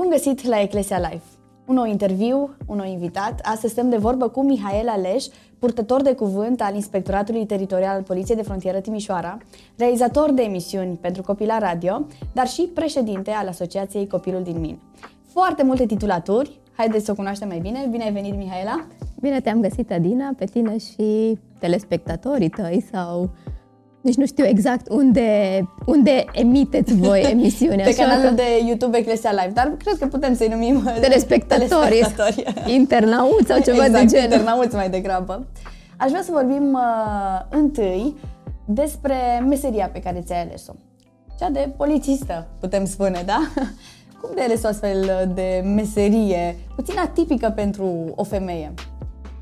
Bun găsit la Eclesia Live! Un nou interviu, un nou invitat. Astăzi stăm de vorbă cu Mihail Aleș, purtător de cuvânt al Inspectoratului Teritorial al Poliției de Frontieră Timișoara, realizator de emisiuni pentru copii la radio, dar și președinte al Asociației Copilul din Min. Foarte multe titulaturi, haideți să o cunoaștem mai bine. Bine ai venit, Mihaela! Bine te-am găsit, Adina, pe tine și telespectatorii tăi sau nici nu știu exact unde, unde emiteți voi emisiunea. Pe canalul că... de YouTube Eclesia Live, dar cred că putem să-i numim telespectatori, telespectatori. internauți sau ceva exact, de genul. internauți mai degrabă. Aș vrea să vorbim uh, întâi despre meseria pe care ți-ai ales-o. Cea de polițistă, putem spune, da? Cum de ales o astfel de meserie, puțin atipică pentru o femeie?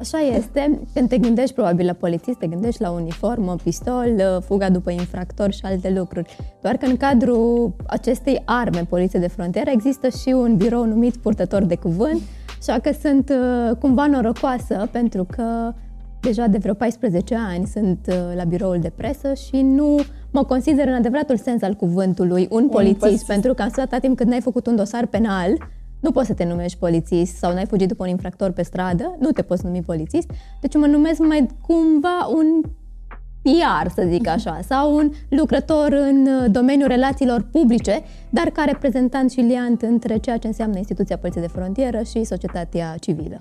Așa este. Când te gândești probabil la polițist, te gândești la uniformă, pistol, fuga după infractor și alte lucruri. Doar că în cadrul acestei arme, poliție de frontieră, există și un birou numit purtător de cuvânt, așa că sunt uh, cumva norocoasă pentru că deja de vreo 14 ani sunt uh, la biroul de presă și nu mă consider în adevăratul sens al cuvântului un, un polițist, polițist, pentru că am stat atât timp cât n-ai făcut un dosar penal, nu poți să te numești polițist sau n-ai fugit după un infractor pe stradă, nu te poți numi polițist, deci mă numesc mai cumva un PR, să zic așa, sau un lucrător în domeniul relațiilor publice, dar ca reprezentant și liant între ceea ce înseamnă instituția Poliției de Frontieră și societatea civilă.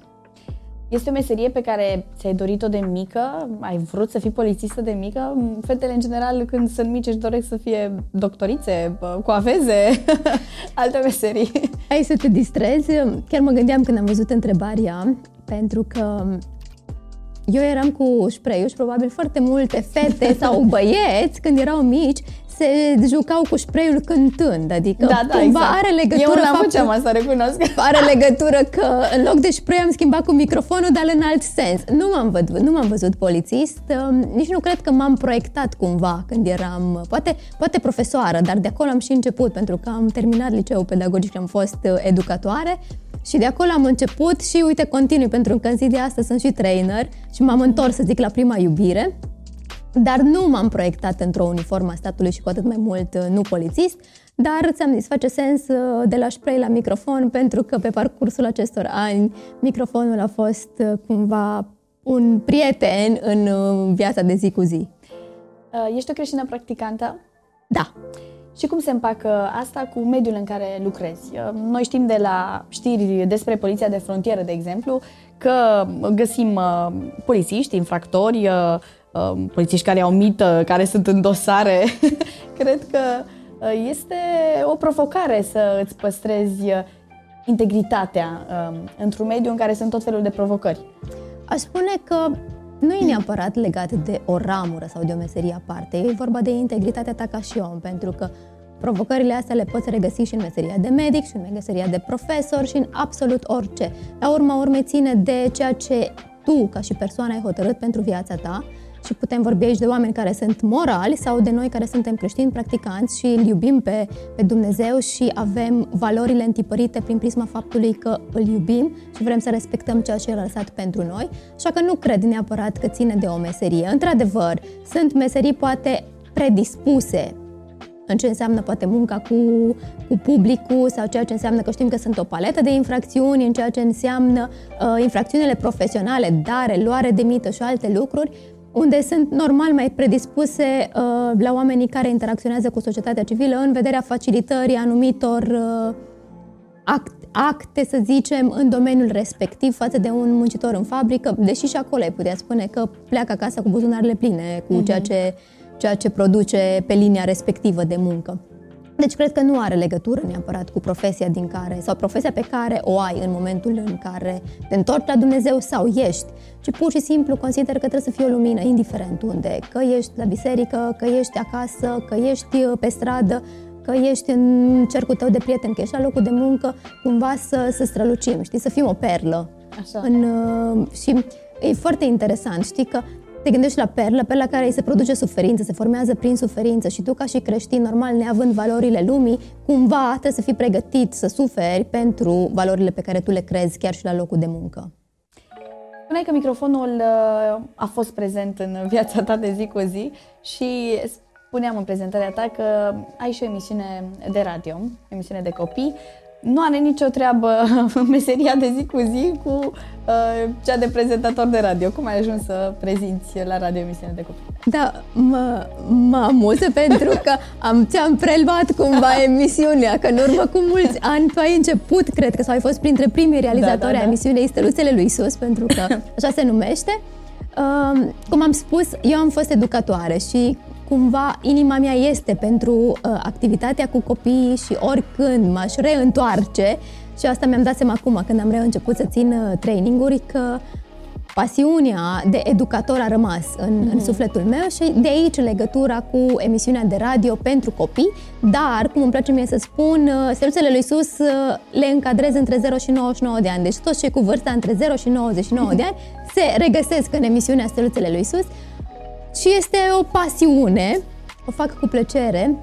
Este o meserie pe care ți-ai dorit-o de mică? Ai vrut să fii polițistă de mică? Fetele, în general, când sunt mici, își doresc să fie doctorițe, coaveze, alte meserii. Ai să te distrezi. Chiar mă gândeam când am văzut întrebarea, pentru că eu eram cu spray și probabil foarte multe fete sau băieți, când erau mici, se jucau cu spray cântând, adică da, da, cumva exact. are legătură... Eu nu făceam asta, recunosc. Are legătură că în loc de spray am schimbat cu microfonul, dar în alt sens. Nu m-am văzut, nu m-am văzut polițist, um, nici nu cred că m-am proiectat cumva când eram, poate, poate profesoară, dar de acolo am și început, pentru că am terminat liceul pedagogic și am fost uh, educatoare și de acolo am început și uite, continui, pentru că în zi de astăzi sunt și trainer și m-am întors, să zic, la prima iubire dar nu m-am proiectat într-o uniformă a statului și cu atât mai mult uh, nu polițist, dar ți-am zis, face sens uh, de la spray la microfon pentru că pe parcursul acestor ani microfonul a fost uh, cumva un prieten în viața de zi cu zi. Ești o creștină practicantă? Da. Și cum se împacă asta cu mediul în care lucrezi? Noi știm de la știri despre poliția de frontieră, de exemplu, că găsim polițiști, infractori, Um, polițiști care au mită, care sunt în dosare. Cred că uh, este o provocare să îți păstrezi uh, integritatea um, într-un mediu în care sunt tot felul de provocări. Aș spune că nu e neapărat legat de o ramură sau de o meserie aparte, e vorba de integritatea ta ca și om, pentru că provocările astea le poți regăsi și în meseria de medic, și în meseria de profesor, și în absolut orice. La urma urmei ține de ceea ce tu, ca și persoană, ai hotărât pentru viața ta și putem vorbi aici de oameni care sunt morali sau de noi care suntem creștini practicanți și îl iubim pe, pe Dumnezeu și avem valorile întipărite prin prisma faptului că îl iubim și vrem să respectăm ceea ce El a lăsat pentru noi. Așa că nu cred neapărat că ține de o meserie. Într-adevăr, sunt meserii poate predispuse în ce înseamnă poate munca cu, cu publicul sau ceea ce înseamnă că știm că sunt o paletă de infracțiuni, în ceea ce înseamnă uh, infracțiunile profesionale, dare, luare de mită și alte lucruri, unde sunt normal mai predispuse uh, la oamenii care interacționează cu societatea civilă în vederea facilitării anumitor uh, act, acte, să zicem, în domeniul respectiv față de un muncitor în fabrică, deși și acolo ai putea spune că pleacă acasă cu buzunarele pline cu uh-huh. ceea, ce, ceea ce produce pe linia respectivă de muncă. Deci cred că nu are legătură neapărat cu profesia din care, sau profesia pe care o ai în momentul în care te întorci la Dumnezeu sau ești, ci pur și simplu consider că trebuie să fie o lumină, indiferent unde, că ești la biserică, că ești acasă, că ești uh, pe stradă, că ești în cercul tău de prieteni, că ești la locul de muncă, cumva să, să strălucim, știi, să fim o perlă. Așa. În, uh, și e foarte interesant, știi, că te gândești la perlă, perla care îi se produce suferință, se formează prin suferință și tu ca și creștin, normal, neavând valorile lumii, cumva trebuie să fii pregătit să suferi pentru valorile pe care tu le crezi chiar și la locul de muncă. Spuneai că microfonul uh, a fost prezent în viața ta de zi cu zi și spuneam în prezentarea ta că ai și o emisiune de radio, emisiune de copii. Nu are nicio treabă meseria de zi cu zi cu uh, cea de prezentator de radio. Cum ai ajuns să prezinți la radio emisiune de copii? Da, mă, mă amuză pentru că am, ți-am preluat cumva emisiunea, că în urmă cu mulți ani tu ai început, cred că, sau ai fost printre primii realizatori da, da, da. a emisiunii Steluțele lui Sus, pentru că așa se numește. Uh, cum am spus, eu am fost educatoare și cumva inima mea este pentru uh, activitatea cu copiii și oricând m-aș reîntoarce, și asta mi-am dat seama acum când am reînceput să țin uh, traininguri, că pasiunea de educator a rămas în, mm-hmm. în mhm. sufletul meu și de aici legătura cu emisiunea de radio pentru copii, dar, cum îmi place mie să spun, uh, steluțele lui Sus uh, le încadrez între 0 și 99 de ani. Deci toți cei cu vârsta între 0 și 99 de ani se regăsesc în emisiunea Steluțele lui Sus și este o pasiune, o fac cu plăcere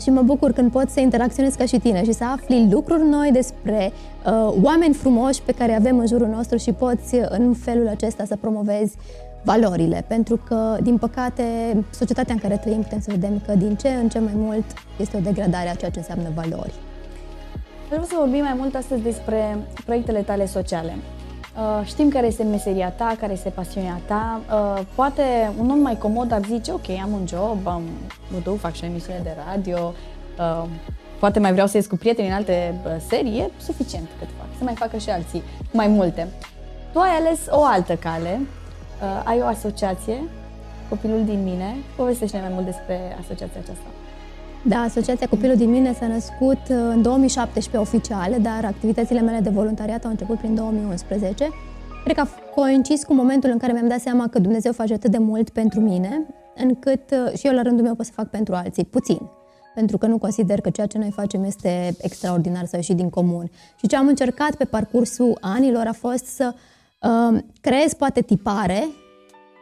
și mă bucur când pot să interacționez ca și tine și să afli lucruri noi despre uh, oameni frumoși pe care avem în jurul nostru și poți în felul acesta să promovezi valorile, pentru că, din păcate, societatea în care trăim putem să vedem că din ce în ce mai mult este o degradare a ceea ce înseamnă valori. Vreau să vorbim mai mult astăzi despre proiectele tale sociale. Uh, știm care este meseria ta, care este pasiunea ta. Uh, poate un om mai comod ar zice, ok, am un job, am, mă duc, fac și o emisiune de radio, uh, poate mai vreau să ies cu prieteni în alte serii, e suficient cât fac, să mai facă și alții mai multe. Tu ai ales o altă cale, ai o asociație, Copilul din mine. Povestește mai mult despre asociația aceasta. Da, Asociația Copilul din mine s-a născut uh, în 2017 oficial, dar activitățile mele de voluntariat au început prin 2011. Cred că a coincis cu momentul în care mi-am dat seama că Dumnezeu face atât de mult pentru mine, încât uh, și eu la rândul meu pot să fac pentru alții, puțin. Pentru că nu consider că ceea ce noi facem este extraordinar să ieși din comun. Și ce am încercat pe parcursul anilor a fost să uh, creez poate tipare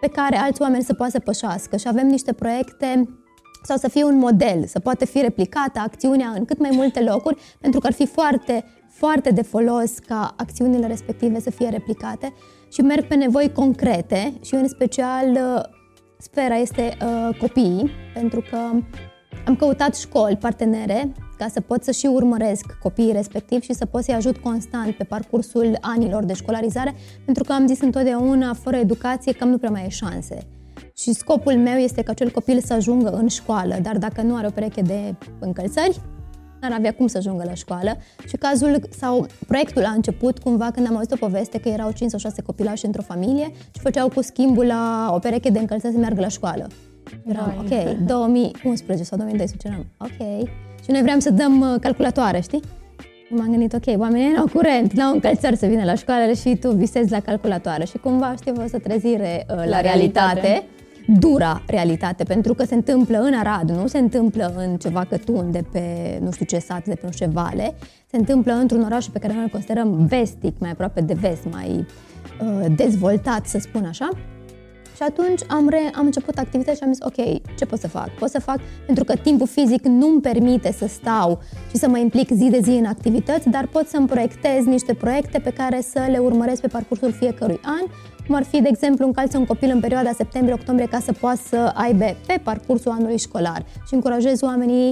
pe care alți oameni să poată să pășească și avem niște proiecte sau să fie un model, să poată fi replicată acțiunea în cât mai multe locuri, pentru că ar fi foarte, foarte de folos ca acțiunile respective să fie replicate și merg pe nevoi concrete și în special uh, sfera este uh, copiii, pentru că am căutat școli partenere ca să pot să și urmăresc copiii respectiv și să pot să-i ajut constant pe parcursul anilor de școlarizare, pentru că am zis întotdeauna, fără educație, cam nu prea mai e șanse. Și scopul meu este ca acel copil să ajungă în școală, dar dacă nu are o pereche de încălțări, n-ar avea cum să ajungă la școală. Și cazul sau proiectul a început cumva când am auzit o poveste că erau 5 sau 6 copilași într-o familie și făceau cu schimbul la o pereche de încălțări să meargă la școală. Eram, ok, 2011 sau 2012, eram, ok. Și noi vreau să dăm uh, calculatoare, știi? M-am gândit, ok, oamenii erau curent, n-au încălțări să vină la școală și tu visezi la calculatoare. Și cumva, știi, vă să trezire uh, la, la realitate. realitate dura realitate, pentru că se întâmplă în Arad, nu se întâmplă în ceva cătun de pe nu știu ce sat, de pe nu știu ce vale, se întâmplă într-un oraș pe care noi îl considerăm vestic, mai aproape de vest, mai uh, dezvoltat, să spun așa. Și atunci am, re, am început activități și am zis, ok, ce pot să fac? Pot să fac, pentru că timpul fizic nu îmi permite să stau și să mă implic zi de zi în activități, dar pot să-mi proiectez niște proiecte pe care să le urmăresc pe parcursul fiecărui an cum ar fi, de exemplu, încalță un copil în perioada septembrie-octombrie ca să poată să aibă pe parcursul anului școlar și încurajez oamenii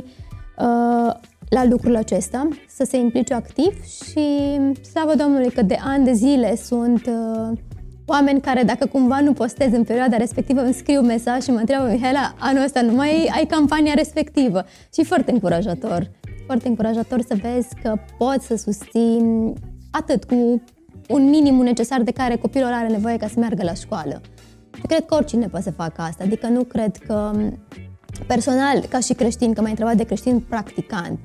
uh, la lucrul acesta, să se implice activ și slavă Domnului că de ani de zile sunt uh, oameni care dacă cumva nu postez în perioada respectivă îmi scriu mesaj și mă întreabă Mihaela, anul ăsta nu mai ai campania respectivă și foarte încurajator. Foarte încurajator să vezi că poți să susțin atât cu un minim necesar de care copilul are nevoie ca să meargă la școală. Și cred că oricine poate să facă asta, adică nu cred că personal, ca și creștin, că m-ai întrebat de creștin practicant,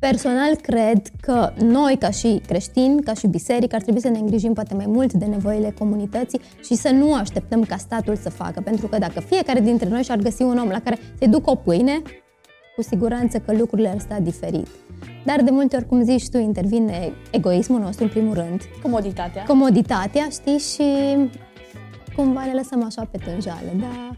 Personal cred că noi, ca și creștini, ca și biserică, ar trebui să ne îngrijim poate mai mult de nevoile comunității și să nu așteptăm ca statul să facă. Pentru că dacă fiecare dintre noi și-ar găsi un om la care să-i ducă o pâine, cu siguranță că lucrurile ar sta diferit. Dar de multe ori, cum zici tu, intervine egoismul nostru în primul rând. Comoditatea. Comoditatea, știi, și cumva le lăsăm așa pe tânjală, dar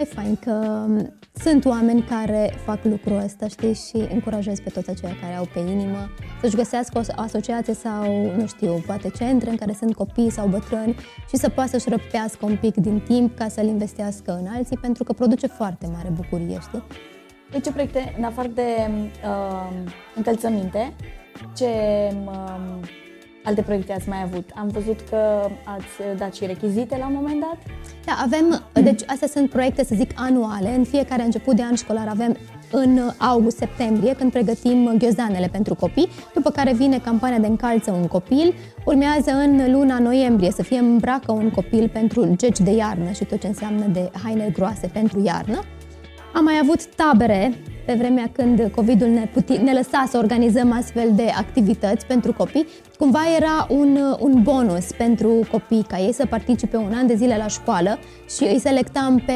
e fain că sunt oameni care fac lucrul ăsta, știi, și încurajez pe toți aceia care au pe inimă să-și găsească o asociație sau, nu știu, poate centre în care sunt copii sau bătrâni și să poată să-și răpească un pic din timp ca să-l investească în alții, pentru că produce foarte mare bucurie, știi? Ce proiecte, în afară de uh, încălțăminte, Ce um, alte proiecte ați mai avut? Am văzut că ați dat și rechizite la un moment dat? Da, avem, deci astea sunt proiecte, să zic, anuale. În fiecare început de an școlar avem în august-septembrie, când pregătim ghiozdanele pentru copii, după care vine campania de încalță un copil, urmează în luna noiembrie să fie îmbracă un copil pentru geci de iarnă și tot ce înseamnă de haine groase pentru iarnă. Am mai avut tabere pe vremea când COVID-ul ne, puti, ne lăsa să organizăm astfel de activități pentru copii, cumva era un, un bonus pentru copii ca ei să participe un an de zile la școală și îi selectam pe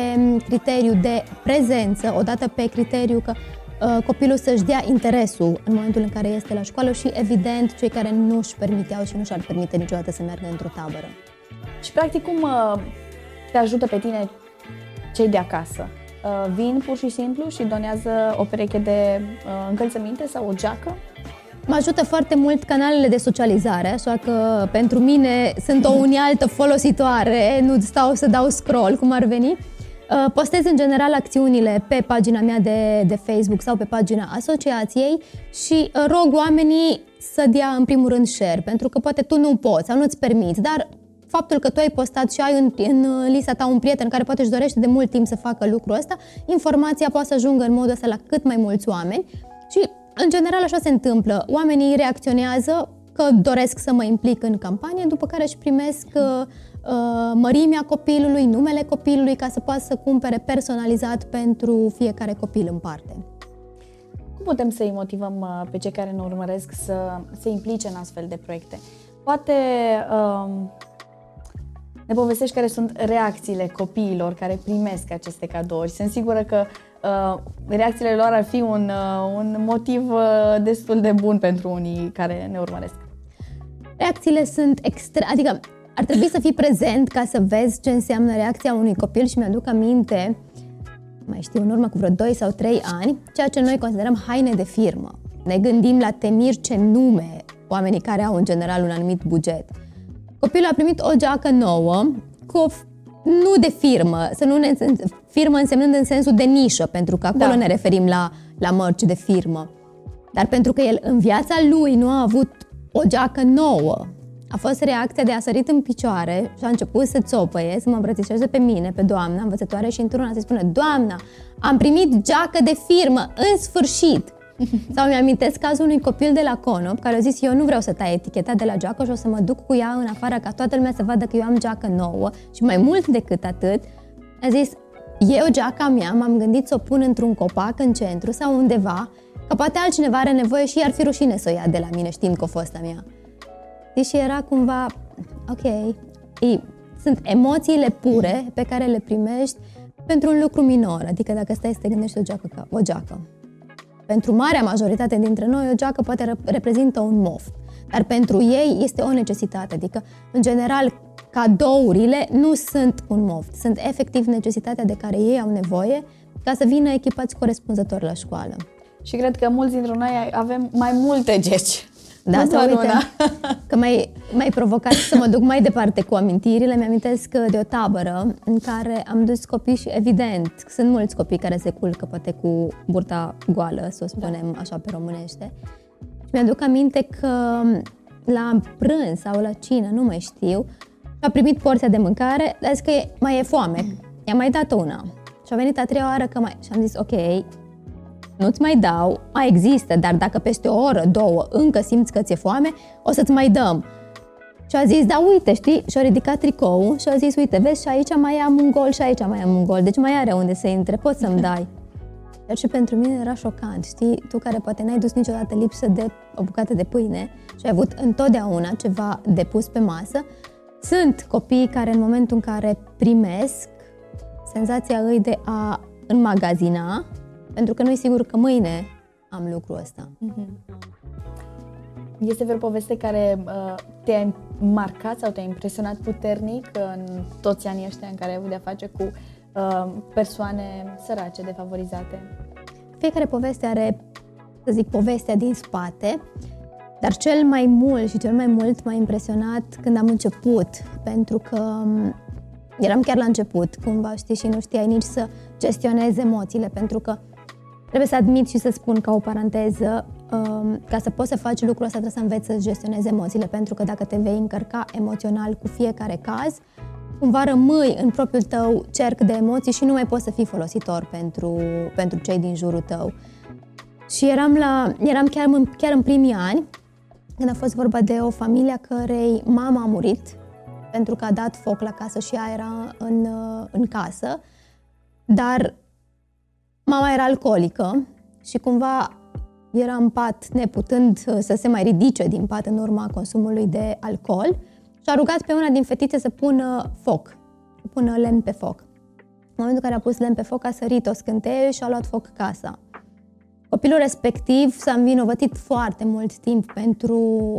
criteriu de prezență, odată pe criteriu că uh, copilul să-și dea interesul în momentul în care este la școală și, evident, cei care nu își permiteau și nu și-ar permite niciodată să meargă într-o tabără. Și, practic, cum uh, te ajută pe tine cei de acasă? Uh, vin pur și simplu și donează o pereche de uh, încălțăminte sau o geacă? Mă ajută foarte mult canalele de socializare, așa că pentru mine sunt o unealtă folositoare, nu stau să dau scroll, cum ar veni. Uh, postez în general acțiunile pe pagina mea de, de Facebook sau pe pagina asociației și rog oamenii să dea în primul rând share, pentru că poate tu nu poți sau nu-ți permiți, dar faptul că tu ai postat și ai în, în lista ta un prieten care poate își dorește de mult timp să facă lucrul ăsta, informația poate să ajungă în modul ăsta la cât mai mulți oameni și în general așa se întâmplă. Oamenii reacționează că doresc să mă implic în campanie, după care își primesc uh, uh, mărimea copilului, numele copilului, ca să poată să cumpere personalizat pentru fiecare copil în parte. Cum putem să-i motivăm uh, pe cei care ne urmăresc să se implice în astfel de proiecte? Poate uh, ne povestești care sunt reacțiile copiilor care primesc aceste cadouri. Sunt sigură că uh, reacțiile lor ar fi un, uh, un motiv uh, destul de bun pentru unii care ne urmăresc. Reacțiile sunt extra, adică ar trebui să fii prezent ca să vezi ce înseamnă reacția unui copil și mi-aduc aminte, mai știu, în urmă cu vreo 2 sau 3 ani, ceea ce noi considerăm haine de firmă. Ne gândim la temir ce nume oamenii care au în general un anumit buget. Copilul a primit o geacă nouă, cu o nu de firmă, să nu ne, firmă însemnând în sensul de nișă, pentru că acolo da. ne referim la, la mărci de firmă. Dar pentru că el în viața lui nu a avut o geacă nouă, a fost reacția de a sărit în picioare și a început să țopăie, să mă îmbrățișeze pe mine, pe doamna învățătoare și într-una să spună Doamna, am primit geacă de firmă, în sfârșit! Sau mi-amintesc cazul unui copil de la Conop care a zis eu nu vreau să tai eticheta de la geacă și o să mă duc cu ea în afară ca toată lumea să vadă că eu am geacă nouă și mai mult decât atât a zis eu geaca mea m-am gândit să o pun într-un copac în centru sau undeva că poate altcineva are nevoie și ar fi rușine să o ia de la mine știind că a fost a mea. Deși era cumva, ok, ei, sunt emoțiile pure pe care le primești pentru un lucru minor, adică dacă stai să te gândești o geacă, o geacă. Pentru marea majoritate dintre noi, o geacă poate reprezintă un moft, dar pentru ei este o necesitate, adică, în general, cadourile nu sunt un moft, sunt efectiv necesitatea de care ei au nevoie ca să vină echipați corespunzător la școală. Și cred că mulți dintre noi avem mai multe geci da, să uite, una. că mai, mai provocat să mă duc mai departe cu amintirile. Mi-amintesc de o tabără în care am dus copii și, evident, sunt mulți copii care se culcă poate cu burta goală, să o spunem da. așa pe românește. Și mi-aduc aminte că la prânz sau la cină, nu mai știu, a primit porția de mâncare, dar zis că mai e foame. I-a mai dat una. Și a venit a treia oară că mai... Și am zis, ok, nu-ți mai dau, mai există, dar dacă peste o oră, două, încă simți că ți-e foame, o să-ți mai dăm. Și a zis, da, uite, știi? Și-a ridicat tricou și a zis, uite, vezi, și aici mai am un gol și aici mai am un gol, deci mai are unde să intre, poți să-mi dai. Dar și pentru mine era șocant, știi? Tu care poate n-ai dus niciodată lipsă de o bucată de pâine și ai avut întotdeauna ceva de pus pe masă, sunt copii care în momentul în care primesc, senzația îi de a înmagazina pentru că nu e sigur că mâine am lucrul ăsta. Mm-hmm. Este vreo poveste care uh, te-a marcat sau te-a impresionat puternic în toți anii ăștia în care ai avut de-a face cu uh, persoane sărace, defavorizate? Fiecare poveste are, să zic, povestea din spate, dar cel mai mult și cel mai mult m-a impresionat când am început, pentru că um, eram chiar la început, cumva, știi, și nu știai nici să gestionezi emoțiile, pentru că trebuie să admit și să spun ca o paranteză, um, ca să poți să faci lucrul ăsta trebuie să înveți să gestionezi emoțiile, pentru că dacă te vei încărca emoțional cu fiecare caz, cumva rămâi în propriul tău cerc de emoții și nu mai poți să fii folositor pentru, pentru cei din jurul tău. Și eram, la, eram chiar, în, chiar în primii ani, când a fost vorba de o familie a cărei mama a murit pentru că a dat foc la casă și ea era în, în casă, dar mama era alcoolică și cumva era în pat neputând să se mai ridice din pat în urma consumului de alcool și a rugat pe una din fetițe să pună foc, să pună lemn pe foc. În momentul în care a pus lemn pe foc, a sărit o scânteie și a luat foc casa. Copilul respectiv s-a învinovătit foarte mult timp pentru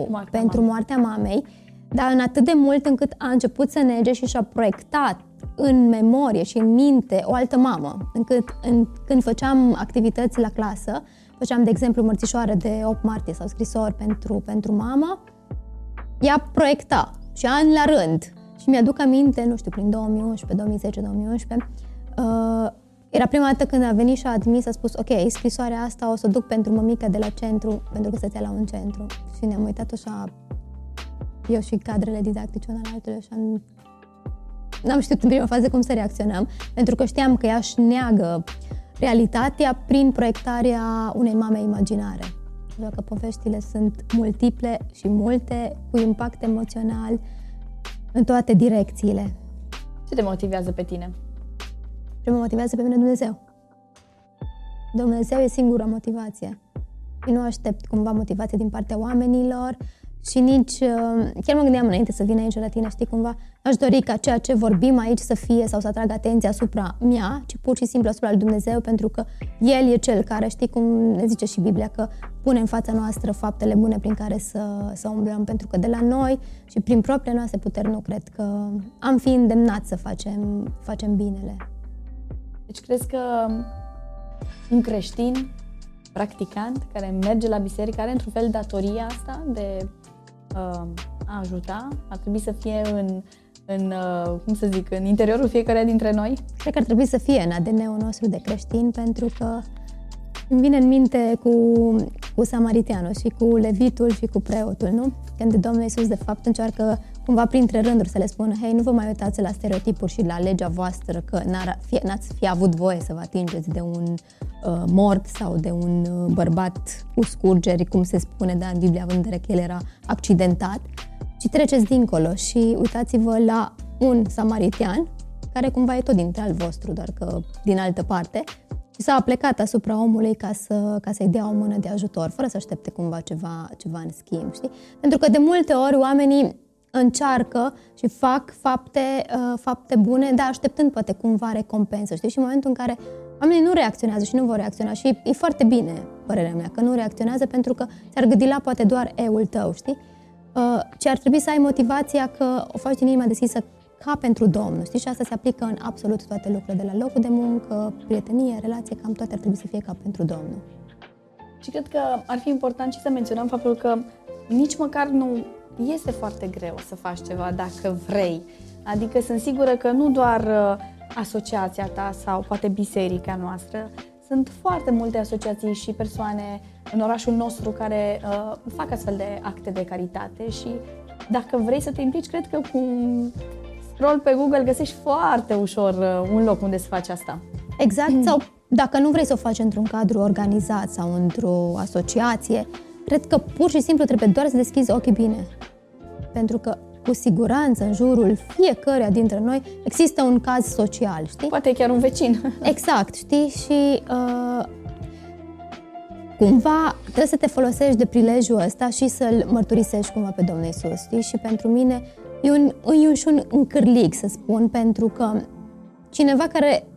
moartea, pentru moartea mamei, dar în atât de mult încât a început să nege și și-a proiectat în memorie și în minte o altă mamă, încât în, când făceam activități la clasă, făceam, de exemplu, mărțișoare de 8 martie sau scrisori pentru, pentru mama, ea proiecta și ani la rând. Și mi-aduc aminte, nu știu, prin 2011, 2010, 2011, uh, era prima dată când a venit și a admis, a spus, ok, scrisoarea asta o să o duc pentru mămica de la centru, pentru că stătea la un centru. Și ne-am uitat așa, eu și cadrele didactice una la altele și am... N-am știut în prima fază cum să reacționăm, pentru că știam că ea își neagă realitatea prin proiectarea unei mame imaginare. Așa că poveștile sunt multiple și multe, cu impact emoțional în toate direcțiile. Ce te motivează pe tine? Ce mă motivează pe mine Dumnezeu. Dumnezeu e singura motivație. Eu nu aștept cumva motivație din partea oamenilor, și nici, uh, chiar mă gândeam înainte să vin aici la tine, știi, cumva, aș dori ca ceea ce vorbim aici să fie sau să atragă atenția asupra mea, ci pur și simplu asupra lui Dumnezeu, pentru că El e Cel care, știi cum ne zice și Biblia, că pune în fața noastră faptele bune prin care să, să umblăm, pentru că de la noi și prin propriile noastre puteri nu cred că am fi îndemnat să facem, facem binele. Deci crezi că un creștin practicant care merge la biserică are într-un fel datoria asta de uh, a ajuta, ar trebui să fie în, în uh, cum să zic, în interiorul fiecare dintre noi? Cred că ar trebui să fie în ADN-ul nostru de creștin, pentru că îmi vine în minte cu, cu Samariteanul și cu Levitul și cu preotul, nu? Când Domnul Iisus, de fapt, încearcă cumva printre rânduri să le spună, hei, nu vă mai uitați la stereotipuri și la legea voastră, că n-ați fi avut voie să vă atingeți de un uh, mort sau de un uh, bărbat cu scurgeri, cum se spune, da, în Biblia, având în vedere că el era accidentat, ci treceți dincolo și uitați-vă la un samaritian, care cumva e tot dintre al vostru, doar că din altă parte, și s-a plecat asupra omului ca, să, ca să-i dea o mână de ajutor, fără să aștepte cumva ceva, ceva în schimb, știi? Pentru că de multe ori oamenii încearcă și fac fapte, uh, fapte bune, dar așteptând poate cumva recompensă, știi? Și în momentul în care oamenii nu reacționează și nu vor reacționa și e foarte bine, părerea mea, că nu reacționează pentru că ți-ar gâdila poate doar eul tău, știi? Uh, ci ar trebui să ai motivația că o faci din inima deschisă ca pentru Domnul, știi? Și asta se aplică în absolut toate lucrurile, de la locul de muncă, prietenie, relație, cam toate ar trebui să fie ca pentru Domnul. Și cred că ar fi important și să menționăm faptul că nici măcar nu este foarte greu să faci ceva dacă vrei. Adică sunt sigură că nu doar uh, asociația ta sau poate biserica noastră, sunt foarte multe asociații și persoane în orașul nostru care uh, fac astfel de acte de caritate și dacă vrei să te implici, cred că cu un scroll pe Google găsești foarte ușor uh, un loc unde să faci asta. Exact, mm. sau dacă nu vrei să o faci într-un cadru organizat sau într-o asociație, cred că pur și simplu trebuie doar să deschizi ochii bine. Pentru că cu siguranță în jurul fiecăruia dintre noi există un caz social, știi? Poate chiar un vecin. Exact, știi? Și uh, cumva trebuie să te folosești de prilejul ăsta și să-L mărturisești cumva pe Domnul Isus, știi? Și pentru mine e un, e un, și un încârlic, să spun, pentru că cineva care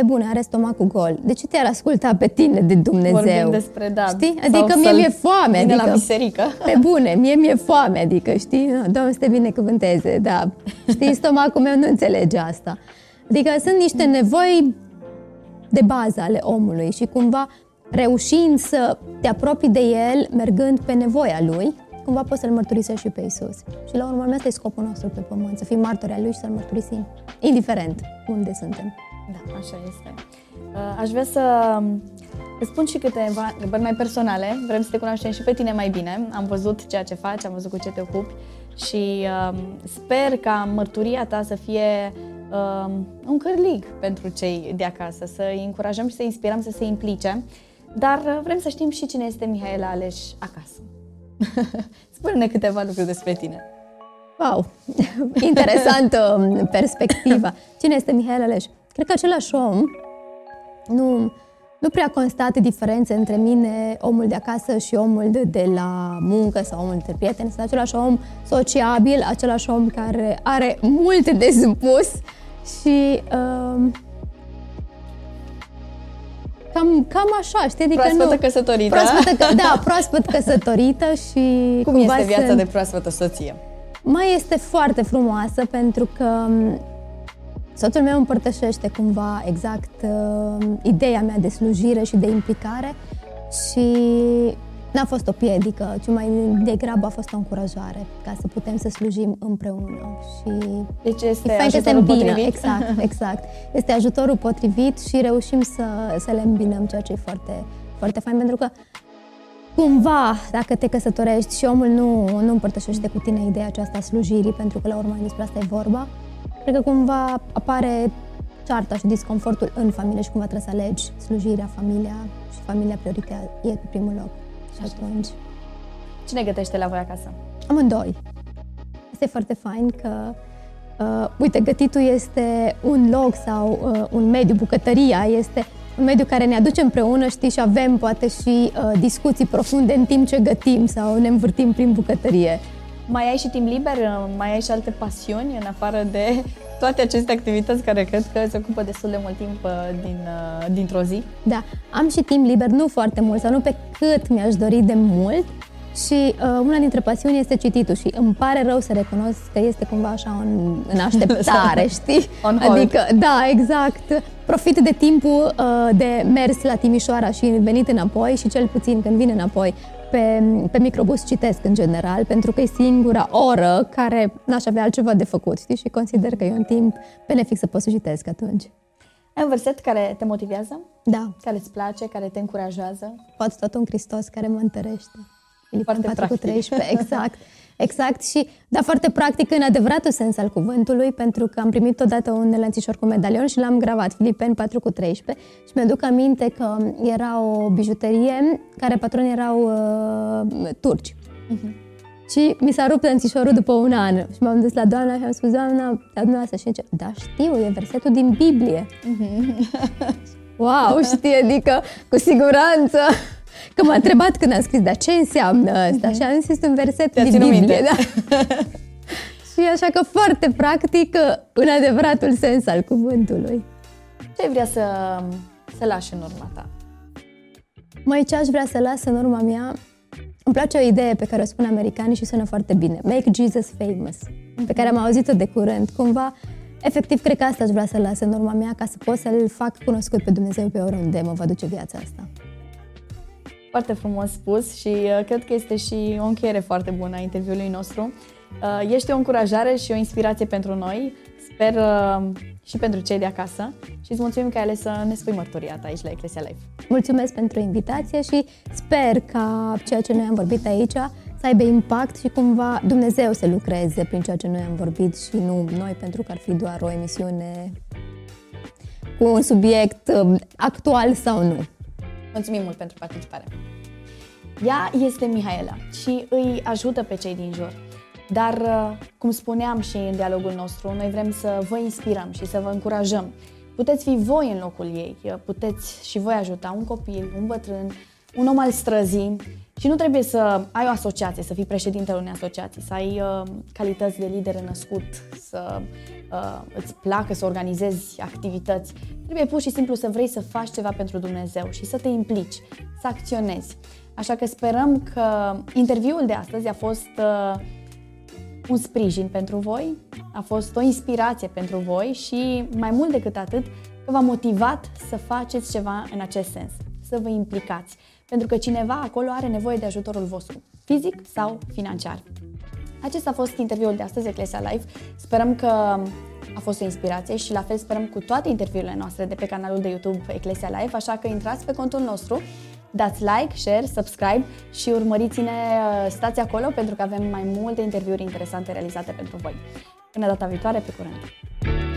pe bune, are stomacul gol. De ce te-ar asculta pe tine de Dumnezeu? Vorbim despre, da. Știi? Adică mie mi-e foame. Adică, la biserică. Pe bune, mie mi-e foame, adică, știi? Domnul să te binecuvânteze, da. Știi, stomacul meu nu înțelege asta. Adică sunt niște nevoi de bază ale omului și cumva reușind să te apropii de el, mergând pe nevoia lui, cumva poți să-L mărturisești și pe Isus. Și la urmă, asta e scopul nostru pe pământ, să fim martori al Lui și să-L mărturisim, indiferent unde suntem. Da, așa este. Uh, aș vrea să Îți spun și câteva întrebări mai personale. Vrem să te cunoaștem și pe tine mai bine. Am văzut ceea ce faci, am văzut cu ce te ocupi și uh, sper ca mărturia ta să fie uh, un cârlig pentru cei de acasă, să îi încurajăm și să inspirăm să se implice. Dar uh, vrem să știm și cine este Mihaela Aleș acasă. Spune-ne câteva lucruri despre tine. Wow, interesantă um, perspectiva. Cine este Mihaela Aleș? Cred că același om nu, nu prea constat diferențe între mine, omul de acasă și omul de, de la muncă sau omul de prieten. Este același om sociabil, același om care are multe de spus și uh, cam, cam așa, știi? Adică proaspătă nu, căsătorită. Proaspătă, da, proaspăt căsătorită și... Cum este viața să... de proaspătă soție? Mai este foarte frumoasă pentru că Soțul meu împărtășește cumva exact uh, ideea mea de slujire și de implicare și n-a fost o piedică, ci mai degrabă a fost o încurajare ca să putem să slujim împreună. Și deci este ajutorul potrivit? Exact, exact. Este ajutorul potrivit și reușim să, să le îmbinăm, ceea ce e foarte, foarte fain, pentru că cumva, dacă te căsătorești și omul nu, nu împărtășește cu tine ideea aceasta a slujirii, pentru că la urmă despre asta e vorba, Cred că cumva apare cearta și disconfortul în familie și cumva trebuie să alegi slujirea, familia și familia prioritatea e pe primul loc. Și atunci... Cine gătește la voi acasă? Amândoi. Este foarte fain că Uh, uite, gătitul este un loc sau uh, un mediu, bucătăria este un mediu care ne aduce împreună, știi, și avem poate și uh, discuții profunde în timp ce gătim sau ne învârtim prin bucătărie. Mai ai și timp liber? Mai ai și alte pasiuni în afară de toate aceste activități care cred că se ocupă destul de mult timp uh, din, uh, dintr-o zi? Da, am și timp liber, nu foarte mult sau nu pe cât mi-aș dori de mult, și uh, una dintre pasiuni este cititul și îmi pare rău să recunosc că este cumva așa în, în așteptare, știi? On hold. Adică, da, exact. Profit de timpul uh, de mers la Timișoara și venit înapoi și cel puțin când vin înapoi pe, pe microbus citesc în general, pentru că e singura oră care n-aș avea altceva de făcut, știi? Și consider că e un timp benefic să pot să citesc atunci. Ai un verset care te motivează? Da. Care îți place, care te încurajează? Poți tot un Hristos care mă întărește. Foarte 4 practic. cu 13, exact. Exact și, da, foarte practic în adevăratul sens al cuvântului, pentru că am primit odată un lănțișor cu medalion și l-am gravat, Filipeni 4 cu 13 și mi-aduc aminte că era o bijuterie care patroni erau uh, turci. Uh-huh. Și mi s-a rupt lănțișorul după un an și m-am dus la doamna și am spus, doamna, la dumneavoastră și zice, da, știu, e versetul din Biblie. Uh-huh. wow, știi, adică cu siguranță Că m-a întrebat când am scris, dar ce înseamnă asta? Uh-huh. Și am zis un verset Te-a din Biblie. Minte. Da. și așa că foarte practic, în adevăratul sens al cuvântului. Ce ai vrea să, să lași în urma ta? Mai ce aș vrea să las în urma mea? Îmi place o idee pe care o spun americanii și sună foarte bine. Make Jesus famous. Uh-huh. Pe care am auzit-o de curând. Cumva, efectiv, cred că asta aș vrea să las în urma mea ca să pot să-L fac cunoscut pe Dumnezeu pe oriunde mă va duce viața asta. Foarte frumos spus și uh, cred că este și o încheiere foarte bună a interviului nostru. Uh, ești o încurajare și o inspirație pentru noi, sper uh, și pentru cei de acasă și îți mulțumim că ai ales să ne spui mărturia ta aici la Eclesia Live. Mulțumesc pentru invitație și sper ca ceea ce noi am vorbit aici să aibă impact și cumva Dumnezeu să lucreze prin ceea ce noi am vorbit și nu noi, pentru că ar fi doar o emisiune cu un subiect um, actual sau nu. Mulțumim mult pentru participare! Ea este Mihaela și îi ajută pe cei din jur. Dar, uh, cum spuneam și în dialogul nostru, noi vrem să vă inspirăm și să vă încurajăm. Puteți fi voi în locul ei, puteți și voi ajuta un copil, un bătrân, un om al străzii și nu trebuie să ai o asociație, să fii președintele unei asociații, să ai uh, calități de lider născut, să uh, îți placă să organizezi activități. Trebuie pur și simplu să vrei să faci ceva pentru Dumnezeu și să te implici, să acționezi. Așa că sperăm că interviul de astăzi a fost uh, un sprijin pentru voi, a fost o inspirație pentru voi și mai mult decât atât, că v-a motivat să faceți ceva în acest sens, să vă implicați, pentru că cineva acolo are nevoie de ajutorul vostru, fizic sau financiar. Acesta a fost interviul de astăzi, Eclesia Live. Sperăm că a fost o inspirație și la fel sperăm cu toate interviurile noastre de pe canalul de YouTube Eclesia Live, așa că intrați pe contul nostru, dați like, share, subscribe și urmăriți-ne, uh, stați acolo pentru că avem mai multe interviuri interesante realizate pentru voi. Până data viitoare, pe curând!